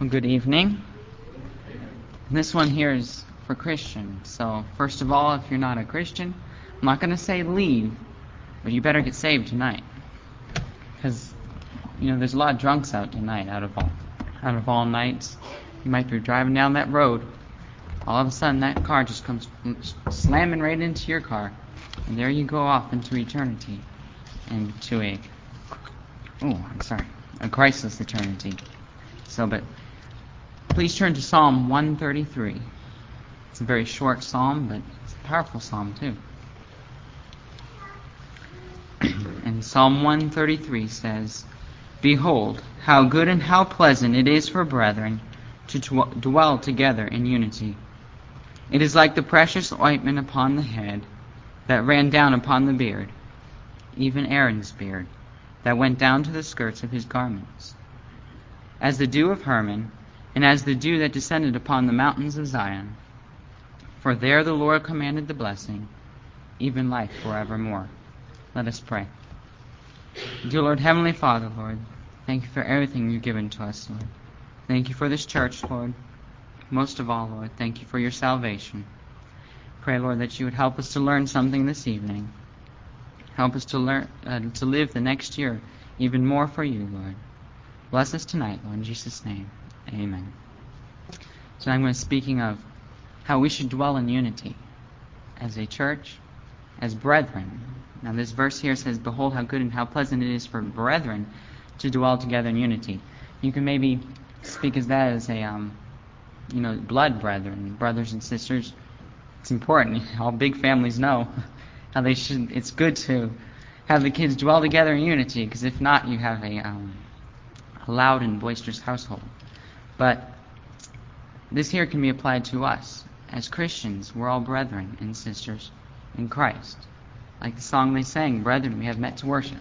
Well, good evening. This one here is for Christians. So, first of all, if you're not a Christian, I'm not going to say leave, but you better get saved tonight. Because, you know, there's a lot of drunks out tonight, out of all, out of all nights. You might be driving down that road. All of a sudden, that car just comes slamming right into your car. And there you go off into eternity. And to a, oh, I'm sorry, a Christless eternity. So, but please turn to Psalm 133. It's a very short psalm, but it's a powerful psalm too. and Psalm 133 says, Behold, how good and how pleasant it is for brethren to dwell together in unity. It is like the precious ointment upon the head that ran down upon the beard, even Aaron's beard, that went down to the skirts of his garments. As the dew of Hermon, and as the dew that descended upon the mountains of Zion. For there the Lord commanded the blessing, even life forevermore. Let us pray. Dear Lord, Heavenly Father, Lord, thank you for everything you've given to us, Lord. Thank you for this church, Lord. Most of all, Lord, thank you for your salvation. Pray, Lord, that you would help us to learn something this evening. Help us to learn uh, to live the next year even more for you, Lord. Bless us tonight, Lord, in Jesus' name. Amen. So I'm going to speaking of how we should dwell in unity as a church, as brethren. Now this verse here says, Behold how good and how pleasant it is for brethren to dwell together in unity. You can maybe speak as that as a, um, you know, blood brethren, brothers and sisters. It's important. All big families know how they should. It's good to have the kids dwell together in unity, because if not, you have a, um, a loud and boisterous household. But this here can be applied to us. As Christians, we're all brethren and sisters in Christ. Like the song they sang, Brethren, we have met to worship.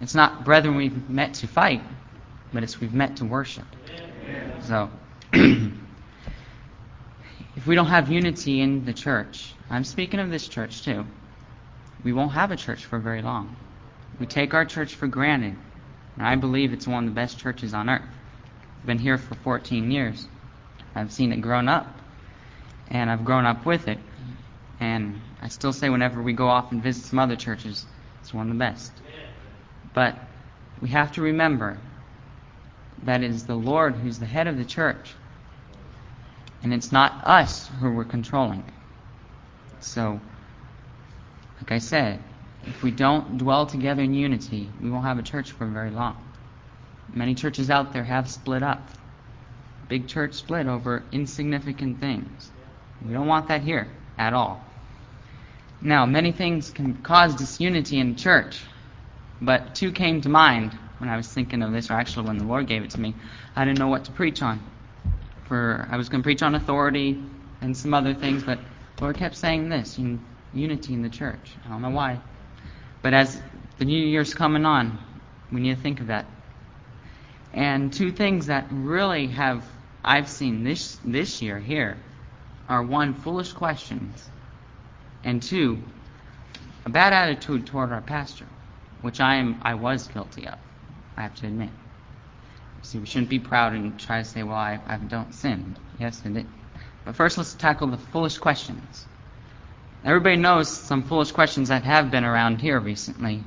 It's not brethren we've met to fight, but it's we've met to worship. So, if we don't have unity in the church, I'm speaking of this church too, we won't have a church for very long. We take our church for granted, and I believe it's one of the best churches on earth been here for 14 years. I've seen it grown up, and I've grown up with it. And I still say whenever we go off and visit some other churches, it's one of the best. But we have to remember that it is the Lord who's the head of the church. And it's not us who we're controlling. So, like I said, if we don't dwell together in unity, we won't have a church for very long. Many churches out there have split up. Big church split over insignificant things. We don't want that here at all. Now, many things can cause disunity in church, but two came to mind when I was thinking of this, or actually when the Lord gave it to me. I didn't know what to preach on. For I was going to preach on authority and some other things, but the Lord kept saying this: unity in the church. I don't know why, but as the new year's coming on, we need to think of that and two things that really have I've seen this this year here are one foolish questions and two a bad attitude toward our pastor, which I am I was guilty of. I have to admit. See, we shouldn't be proud and try to say, well, I, I don't sin. Yes, I did. But first, let's tackle the foolish questions. Everybody knows some foolish questions that have been around here recently,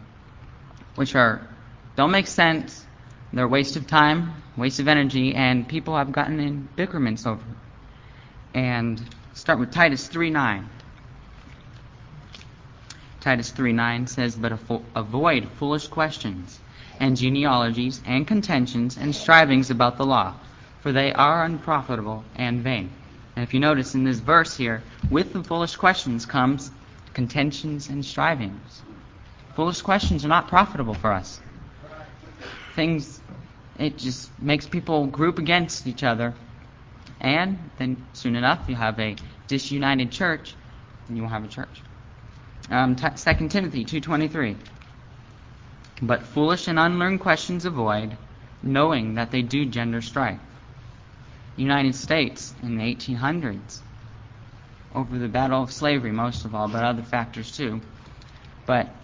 which are don't make sense, they're a waste of time, waste of energy, and people have gotten in bickerments over. And start with Titus 3:9. Titus 3:9 says, "But avoid foolish questions and genealogies and contentions and strivings about the law, for they are unprofitable and vain." And if you notice in this verse here, with the foolish questions comes contentions and strivings. Foolish questions are not profitable for us. Things it just makes people group against each other. And then soon enough, you have a disunited church, and you will have a church. Um, t- 2 Timothy 2.23 But foolish and unlearned questions avoid, knowing that they do gender strife. United States in the 1800s, over the battle of slavery most of all, but other factors too. But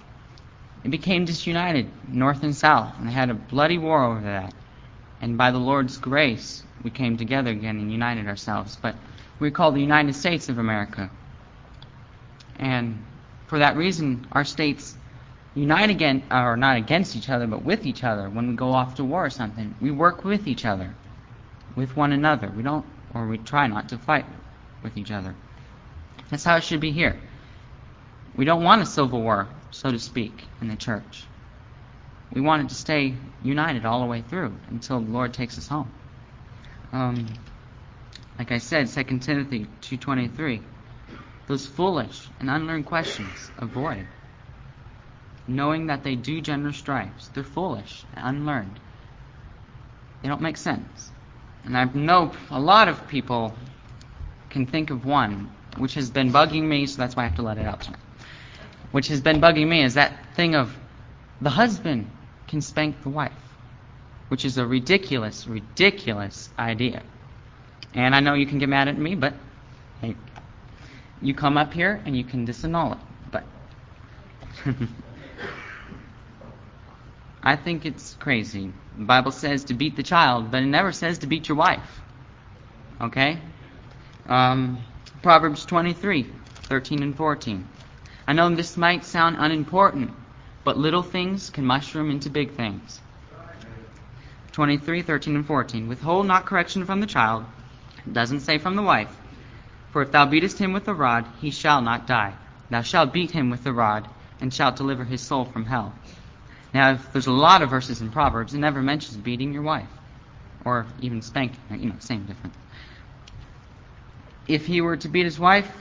it became disunited, North and South, and they had a bloody war over that. And by the Lord's grace, we came together again and united ourselves. But we're called the United States of America. And for that reason, our states unite again, or not against each other, but with each other when we go off to war or something. We work with each other, with one another. We don't, or we try not to fight with each other. That's how it should be here. We don't want a civil war, so to speak, in the church. We wanted to stay united all the way through until the Lord takes us home. Um, like I said, 2 Timothy 2.23, those foolish and unlearned questions avoid knowing that they do gender stripes. They're foolish and unlearned. They don't make sense. And I know a lot of people can think of one which has been bugging me, so that's why I have to let it out tonight. Which has been bugging me is that thing of the husband can spank the wife, which is a ridiculous, ridiculous idea. And I know you can get mad at me, but hey, you come up here and you can disannul it. But I think it's crazy. The Bible says to beat the child, but it never says to beat your wife. Okay? Um, Proverbs 23, 13 and 14. I know this might sound unimportant, but little things can mushroom into big things. 23, 13 and 14. Withhold not correction from the child. Doesn't say from the wife. For if thou beatest him with the rod, he shall not die. Thou shalt beat him with the rod, and shalt deliver his soul from hell. Now, if there's a lot of verses in Proverbs, it never mentions beating your wife, or even spanking. You know, same difference. If he were to beat his wife,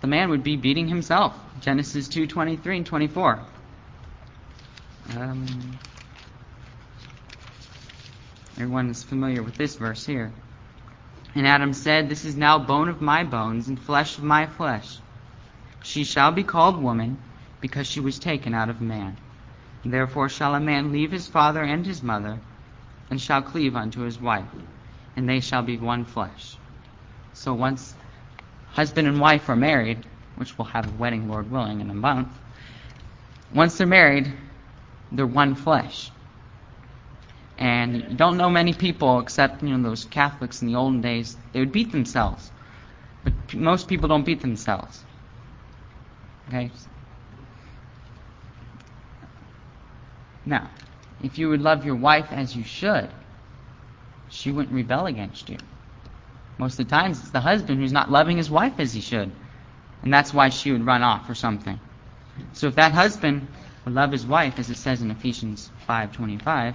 the man would be beating himself. Genesis 2:23 and 24. Um, everyone is familiar with this verse here. And Adam said, This is now bone of my bones and flesh of my flesh. She shall be called woman, because she was taken out of man. Therefore shall a man leave his father and his mother, and shall cleave unto his wife, and they shall be one flesh. So once husband and wife are married, which we'll have a wedding, Lord willing, in a month, once they're married, they're one flesh. And you don't know many people except you know those Catholics in the olden days. They would beat themselves, but most people don't beat themselves. Okay, Now, if you would love your wife as you should, she wouldn't rebel against you. Most of the times, it's the husband who's not loving his wife as he should. And that's why she would run off or something. So if that husband would love his wife, as it says in Ephesians 5.25,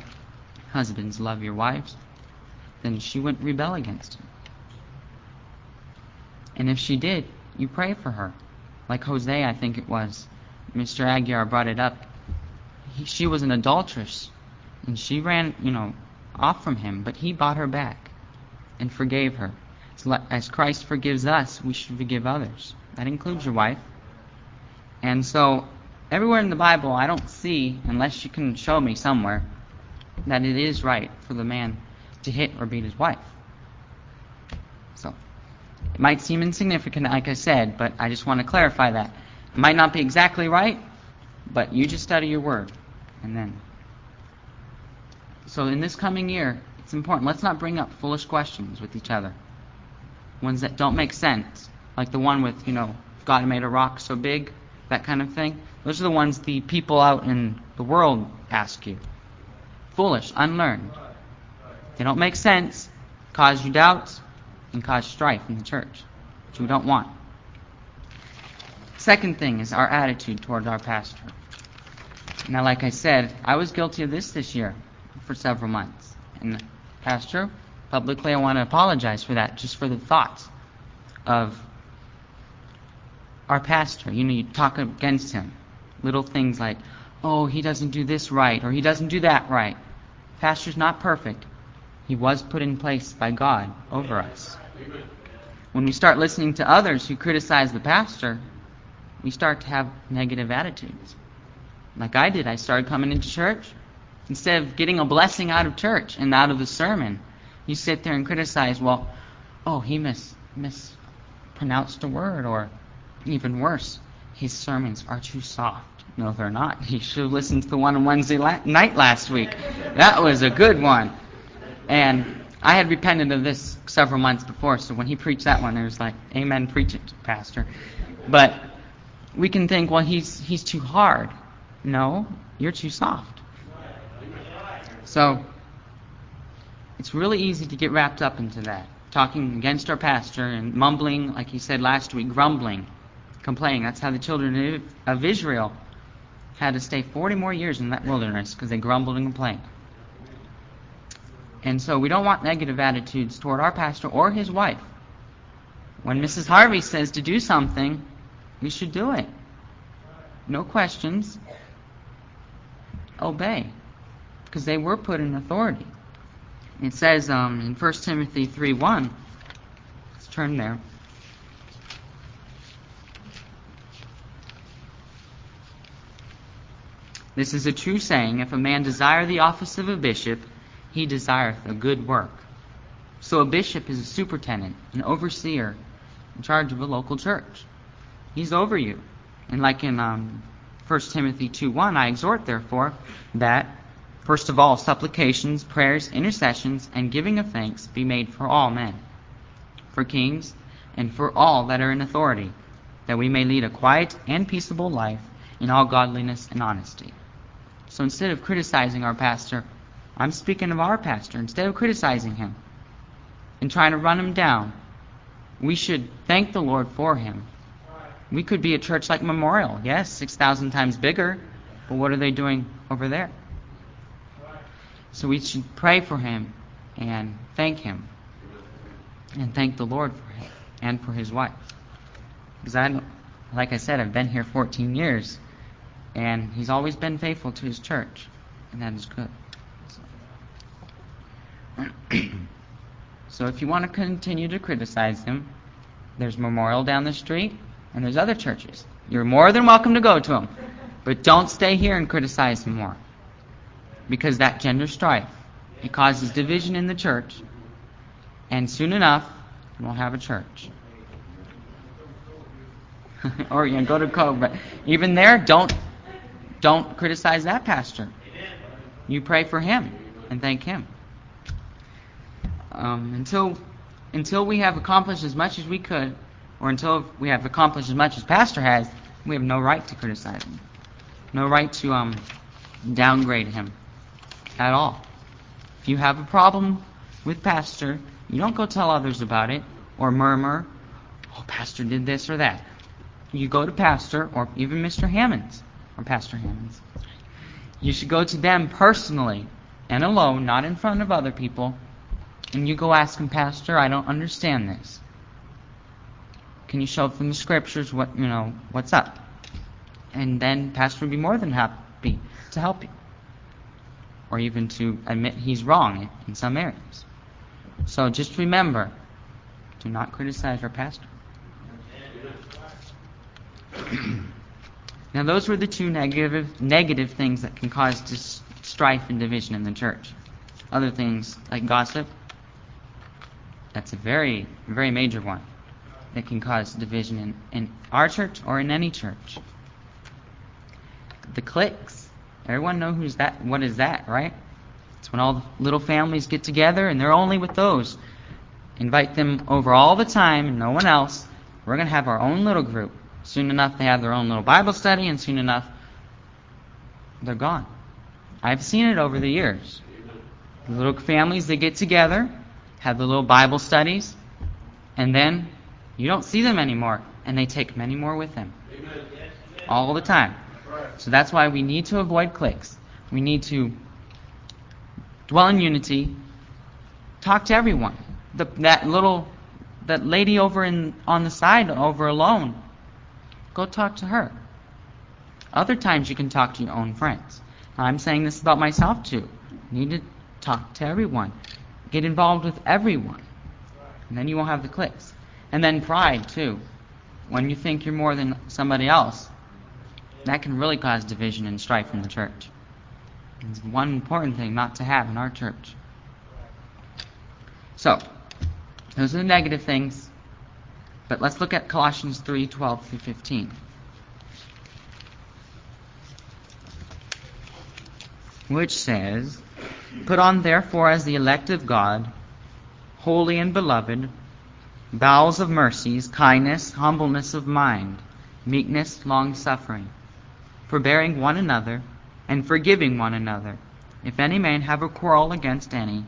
husbands, love your wives, then she wouldn't rebel against him. And if she did, you pray for her. Like Hosea, I think it was. Mr. Aguiar brought it up he, she was an adulteress, and she ran, you know, off from him, but he bought her back and forgave her. As Christ forgives us, we should forgive others. That includes your wife. And so, everywhere in the Bible, I don't see, unless you can show me somewhere, that it is right for the man to hit or beat his wife. So, it might seem insignificant, like I said, but I just want to clarify that. It might not be exactly right, but you just study your word. And then. So in this coming year, it's important. Let's not bring up foolish questions with each other. Ones that don't make sense. Like the one with, you know, God made a rock so big, that kind of thing. Those are the ones the people out in the world ask you. Foolish, unlearned. They don't make sense, cause you doubts, and cause strife in the church, which we don't want. Second thing is our attitude toward our pastor. Now, like I said, I was guilty of this this year for several months. And, Pastor, publicly I want to apologize for that, just for the thoughts of our pastor. You know, you talk against him. Little things like, oh, he doesn't do this right, or he doesn't do that right. Pastor's not perfect. He was put in place by God over us. When we start listening to others who criticize the pastor, we start to have negative attitudes like I did. I started coming into church. Instead of getting a blessing out of church and out of the sermon, you sit there and criticize, well, oh, he mis- mispronounced a word, or even worse, his sermons are too soft. No, they're not. You should have listened to the one on Wednesday la- night last week. That was a good one. And I had repented of this several months before, so when he preached that one, it was like, Amen, preach it, Pastor. But we can think, well, he's he's too hard. No, you're too soft. So it's really easy to get wrapped up into that, talking against our pastor and mumbling, like he said last week, grumbling, complaining. That's how the children of Israel had to stay 40 more years in that wilderness because they grumbled and complained. And so we don't want negative attitudes toward our pastor or his wife. When Mrs. Harvey says to do something, we should do it. No questions. Obey. Because they were put in authority. It says um, in 1 Timothy 3 1, let's turn there. This is a true saying if a man desire the office of a bishop, he desireth a good work. So a bishop is a superintendent, an overseer, in charge of a local church. He's over you. And like in um, 1 Timothy 2 1, I exhort, therefore, that, first of all, supplications, prayers, intercessions, and giving of thanks be made for all men, for kings, and for all that are in authority, that we may lead a quiet and peaceable life in all godliness and honesty. So instead of criticizing our pastor, I'm speaking of our pastor. Instead of criticizing him and trying to run him down, we should thank the Lord for him. We could be a church like Memorial. Yes, 6,000 times bigger, but what are they doing over there? So we should pray for him and thank him and thank the Lord for him and for his wife. Because I, like I said, I've been here 14 years, and he's always been faithful to his church, and that is good. So if you want to continue to criticize him, there's Memorial down the street, and there's other churches. You're more than welcome to go to them. But don't stay here and criticize him more. Because that gender strife, it causes division in the church, and soon enough, we won't have a church. or you know, go to Cove, but even there, don't don't criticize that pastor. You pray for him and thank him. Um, until until we have accomplished as much as we could, or until we have accomplished as much as Pastor has, we have no right to criticize him, no right to um, downgrade him at all. If you have a problem with Pastor, you don't go tell others about it or murmur, "Oh, Pastor did this or that." You go to Pastor or even Mr. Hammonds or Pastor Hammonds. You should go to them personally and alone, not in front of other people, and you go ask him, Pastor, I don't understand this. Can you show from the scriptures what you know what's up? And then Pastor would be more than happy to help you. Or even to admit he's wrong in some areas. So just remember, do not criticize our pastor. now those were the two negative negative things that can cause dis- strife and division in the church. Other things like gossip, that's a very, very major one that can cause division in, in our church or in any church. The cliques. Everyone know who's that what is that, right? It's when all the little families get together and they're only with those. Invite them over all the time and no one else. We're gonna have our own little group. Soon enough they have their own little Bible study and soon enough they're gone. I've seen it over the years. The little families they get together have the little Bible studies, and then you don't see them anymore, and they take many more with them. All the time. So that's why we need to avoid cliques. We need to dwell in unity, talk to everyone. The, that little, that lady over in on the side over alone, go talk to her. Other times you can talk to your own friends. I'm saying this about myself too. You need to talk to everyone. Get involved with everyone. And then you won't have the cliques. And then pride, too. When you think you're more than somebody else, that can really cause division and strife in the church. It's one important thing not to have in our church. So, those are the negative things. But let's look at Colossians 3 12 through 15. Which says, Put on therefore as the elect of God, holy and beloved, bowels of mercies, kindness, humbleness of mind, meekness, long suffering, forbearing one another, and forgiving one another. If any man have a quarrel against any,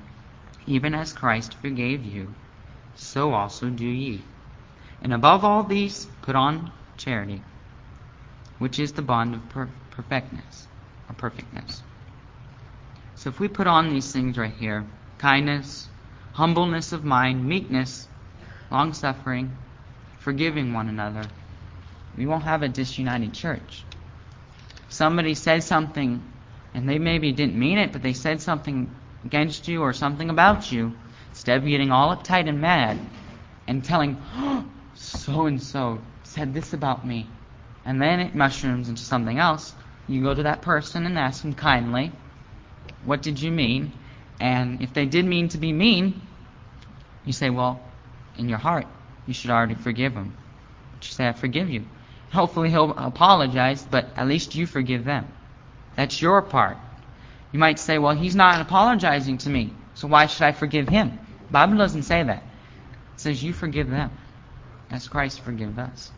even as Christ forgave you, so also do ye. And above all these, put on charity, which is the bond of per- perfectness, or perfectness. So if we put on these things right here, kindness, humbleness of mind, meekness, long suffering, forgiving one another, we won't have a disunited church. Somebody said something, and they maybe didn't mean it, but they said something against you or something about you, instead of getting all uptight and mad and telling, so and so said this about me, and then it mushrooms into something else, you go to that person and ask them kindly, what did you mean? And if they did mean to be mean, you say, well, in your heart, you should already forgive them. You say, I forgive you. Hopefully he'll apologize, but at least you forgive them. That's your part. You might say, well, he's not apologizing to me, so why should I forgive him? Bible doesn't say that. It says you forgive them as Christ forgave us.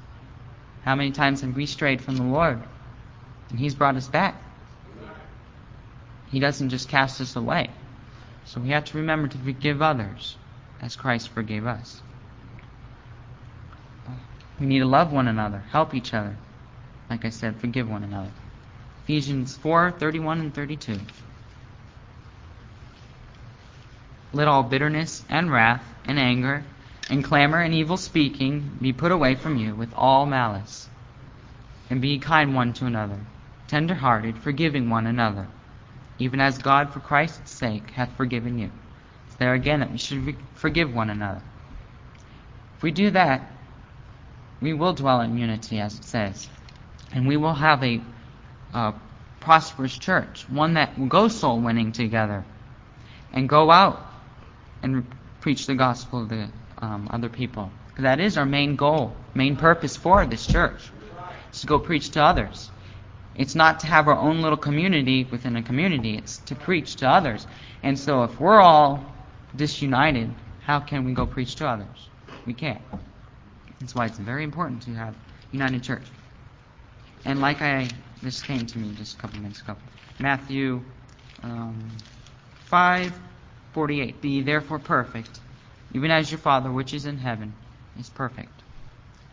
How many times have we strayed from the Lord? And he's brought us back. He doesn't just cast us away. So we have to remember to forgive others as Christ forgave us. We need to love one another, help each other. Like I said, forgive one another. Ephesians 4 31 and 32. Let all bitterness and wrath and anger and clamor and evil speaking be put away from you with all malice. And be kind one to another, tender hearted, forgiving one another, even as God for Christ's sake hath forgiven you. It's there again that we should forgive one another. If we do that, we will dwell in unity, as it says. And we will have a uh, prosperous church, one that will go soul winning together and go out and preach the gospel to um, other people. That is our main goal, main purpose for this church, is to go preach to others. It's not to have our own little community within a community, it's to preach to others. And so if we're all disunited, how can we go preach to others? We can't. That's why it's very important to have united church. And like I, this came to me just a couple minutes ago. Matthew um, 5, 48. Be therefore perfect, even as your Father which is in heaven is perfect.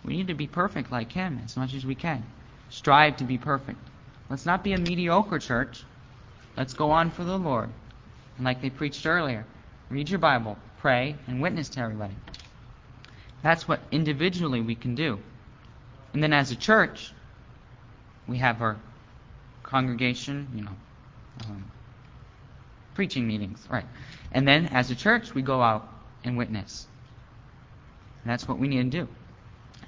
We need to be perfect like Him as much as we can. Strive to be perfect. Let's not be a mediocre church. Let's go on for the Lord. And like they preached earlier, read your Bible, pray, and witness to everybody. That's what individually we can do. And then as a church, we have our congregation, you know, um, preaching meetings, right? And then as a church, we go out and witness. And that's what we need to do.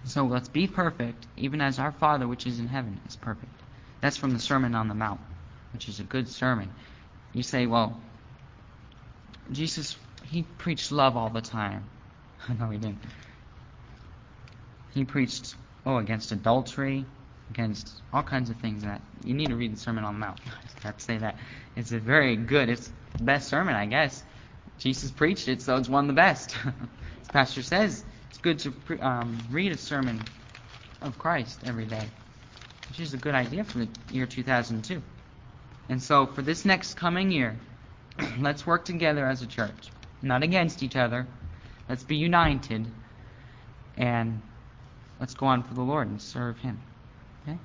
So let's be perfect, even as our Father which is in heaven is perfect. That's from the Sermon on the Mount, which is a good sermon. You say, well, Jesus, he preached love all the time. no, he didn't. He preached, oh, against adultery, against all kinds of things that you need to read the Sermon on the Mount. I have to say that. It's a very good, it's the best sermon, I guess. Jesus preached it, so it's one of the best. As Pastor says, it's good to pre- um, read a sermon of Christ every day, which is a good idea for the year 2002. And so, for this next coming year, let's work together as a church, not against each other. Let's be united, and let's go on for the Lord and serve Him. Okay?